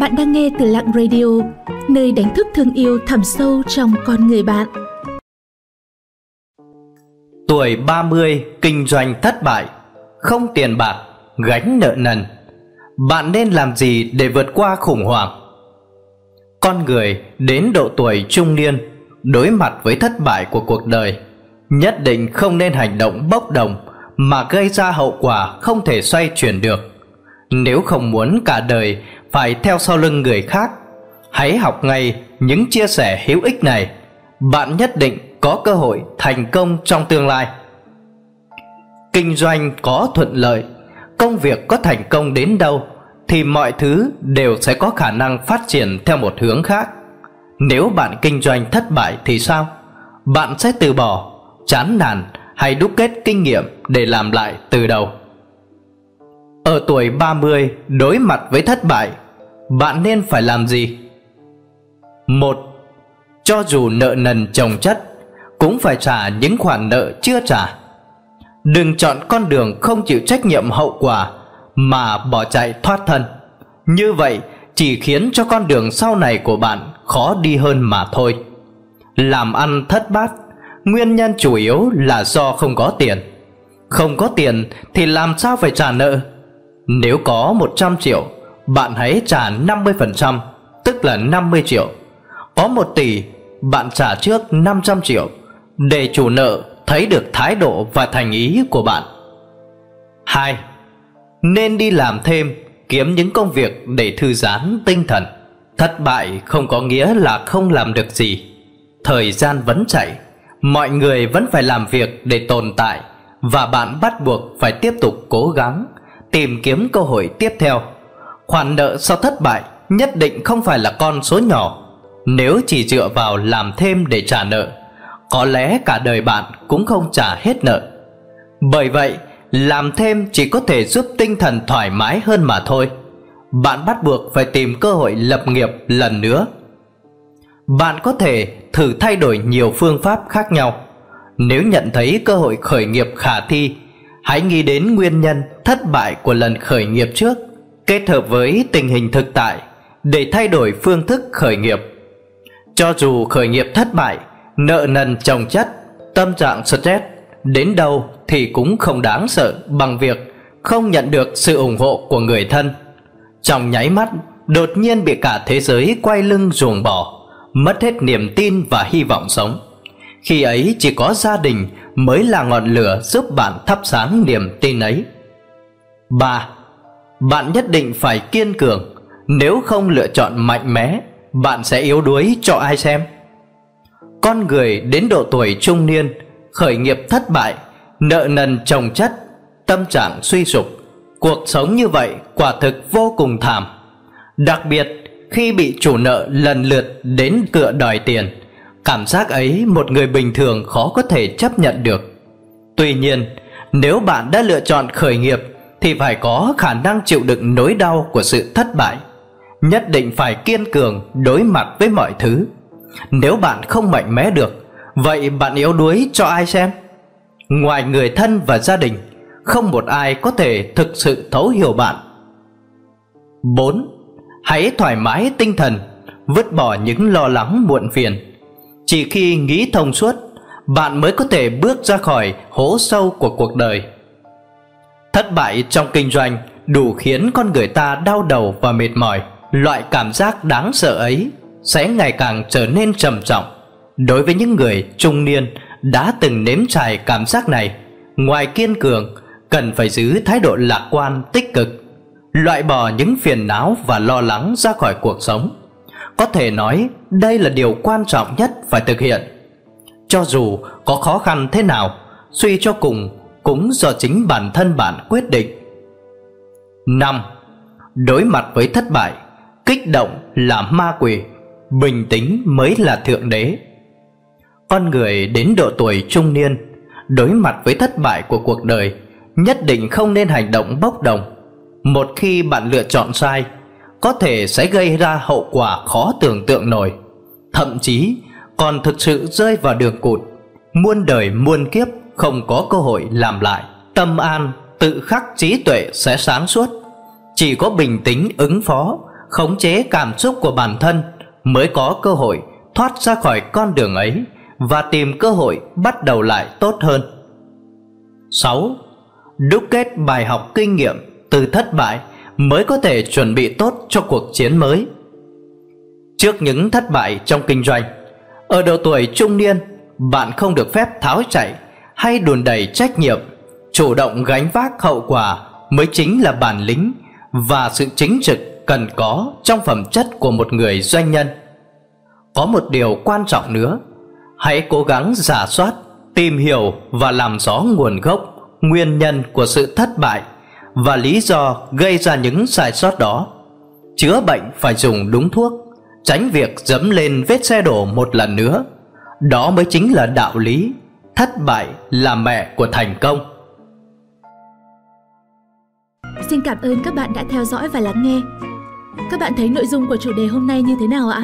Bạn đang nghe từ Lặng Radio, nơi đánh thức thương yêu thẳm sâu trong con người bạn. Tuổi 30 kinh doanh thất bại, không tiền bạc, gánh nợ nần. Bạn nên làm gì để vượt qua khủng hoảng? Con người đến độ tuổi trung niên đối mặt với thất bại của cuộc đời nhất định không nên hành động bốc đồng mà gây ra hậu quả không thể xoay chuyển được nếu không muốn cả đời phải theo sau lưng người khác. Hãy học ngay những chia sẻ hữu ích này. Bạn nhất định có cơ hội thành công trong tương lai. Kinh doanh có thuận lợi, công việc có thành công đến đâu thì mọi thứ đều sẽ có khả năng phát triển theo một hướng khác. Nếu bạn kinh doanh thất bại thì sao? Bạn sẽ từ bỏ, chán nản hay đúc kết kinh nghiệm để làm lại từ đầu? Ở tuổi 30 đối mặt với thất bại, bạn nên phải làm gì? Một, cho dù nợ nần chồng chất, cũng phải trả những khoản nợ chưa trả. Đừng chọn con đường không chịu trách nhiệm hậu quả mà bỏ chạy thoát thân. Như vậy, chỉ khiến cho con đường sau này của bạn khó đi hơn mà thôi. Làm ăn thất bát, nguyên nhân chủ yếu là do không có tiền. Không có tiền thì làm sao phải trả nợ? Nếu có 100 triệu, bạn hãy trả 50% tức là 50 triệu. Có 1 tỷ, bạn trả trước 500 triệu. Để chủ nợ, thấy được thái độ và thành ý của bạn. 2. Nên đi làm thêm, kiếm những công việc để thư giãn tinh thần. Thất bại không có nghĩa là không làm được gì. Thời gian vẫn chạy, mọi người vẫn phải làm việc để tồn tại, và bạn bắt buộc phải tiếp tục cố gắng tìm kiếm cơ hội tiếp theo. Khoản nợ sau thất bại nhất định không phải là con số nhỏ. Nếu chỉ dựa vào làm thêm để trả nợ, có lẽ cả đời bạn cũng không trả hết nợ. Bởi vậy, làm thêm chỉ có thể giúp tinh thần thoải mái hơn mà thôi. Bạn bắt buộc phải tìm cơ hội lập nghiệp lần nữa. Bạn có thể thử thay đổi nhiều phương pháp khác nhau. Nếu nhận thấy cơ hội khởi nghiệp khả thi hãy nghĩ đến nguyên nhân thất bại của lần khởi nghiệp trước, kết hợp với tình hình thực tại để thay đổi phương thức khởi nghiệp. Cho dù khởi nghiệp thất bại, nợ nần chồng chất, tâm trạng stress, đến đâu thì cũng không đáng sợ bằng việc không nhận được sự ủng hộ của người thân. Trong nháy mắt, đột nhiên bị cả thế giới quay lưng ruồng bỏ, mất hết niềm tin và hy vọng sống khi ấy chỉ có gia đình mới là ngọn lửa giúp bạn thắp sáng niềm tin ấy. Ba, bạn nhất định phải kiên cường. Nếu không lựa chọn mạnh mẽ, bạn sẽ yếu đuối cho ai xem? Con người đến độ tuổi trung niên, khởi nghiệp thất bại, nợ nần chồng chất, tâm trạng suy sụp, cuộc sống như vậy quả thực vô cùng thảm. Đặc biệt, khi bị chủ nợ lần lượt đến cửa đòi tiền cảm giác ấy một người bình thường khó có thể chấp nhận được. Tuy nhiên, nếu bạn đã lựa chọn khởi nghiệp, thì phải có khả năng chịu đựng nỗi đau của sự thất bại. Nhất định phải kiên cường đối mặt với mọi thứ. Nếu bạn không mạnh mẽ được, vậy bạn yếu đuối cho ai xem? Ngoài người thân và gia đình, không một ai có thể thực sự thấu hiểu bạn. 4. Hãy thoải mái tinh thần, Vứt bỏ những lo lắng muộn phiền. Chỉ khi nghĩ thông suốt, Bạn mới có thể bước ra khỏi hố sâu của cuộc đời. Thất bại trong kinh doanh Đủ khiến con người ta đau đầu và mệt mỏi. Loại cảm giác đáng sợ ấy Sẽ ngày càng trở nên trầm trọng. Đối với những người trung niên Đã từng nếm trải cảm giác này, Ngoài kiên cường, Cần phải giữ thái độ lạc quan, tích cực, loại bỏ những phiền não và lo lắng ra khỏi cuộc sống có thể nói, đây là điều quan trọng nhất phải thực hiện. Cho dù có khó khăn thế nào, suy cho cùng cũng do chính bản thân bạn quyết định. Năm, đối mặt với thất bại, kích động là ma quỷ, bình tĩnh mới là thượng đế. Con người đến độ tuổi trung niên, đối mặt với thất bại của cuộc đời, nhất định không nên hành động bốc đồng. Một khi bạn lựa chọn sai có thể sẽ gây ra hậu quả khó tưởng tượng nổi thậm chí, còn thực sự rơi vào đường cụt muôn đời muôn kiếp không có cơ hội làm lại tâm an, tự khắc trí tuệ sẽ sáng suốt chỉ có bình tĩnh ứng phó, khống chế cảm xúc của bản thân mới có cơ hội thoát ra khỏi con đường ấy và tìm cơ hội bắt đầu lại tốt hơn. 6. Đúc kết bài học kinh nghiệm từ thất bại mới có thể chuẩn bị tốt cho cuộc chiến mới. Trước những thất bại trong kinh doanh, ở độ tuổi trung niên, bạn không được phép tháo chạy hay đùn đẩy trách nhiệm, chủ động gánh vác hậu quả mới chính là bản lĩnh và sự chính trực cần có trong phẩm chất của một người doanh nhân. Có một điều quan trọng nữa, hãy cố gắng giả soát, tìm hiểu và làm rõ nguồn gốc, nguyên nhân của sự thất bại và lý do gây ra những sai sót đó. Chữa bệnh phải dùng đúng thuốc, tránh việc dẫm lên vết xe đổ một lần nữa. Đó mới chính là đạo lý, thất bại là mẹ của thành công. Xin cảm ơn các bạn đã theo dõi và lắng nghe. Các bạn thấy nội dung của chủ đề hôm nay như thế nào ạ?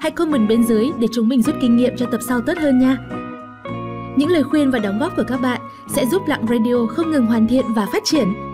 Hãy comment bên dưới để chúng mình rút kinh nghiệm cho tập sau tốt hơn nha. Những lời khuyên và đóng góp của các bạn sẽ giúp Lặng Radio không ngừng hoàn thiện và phát triển.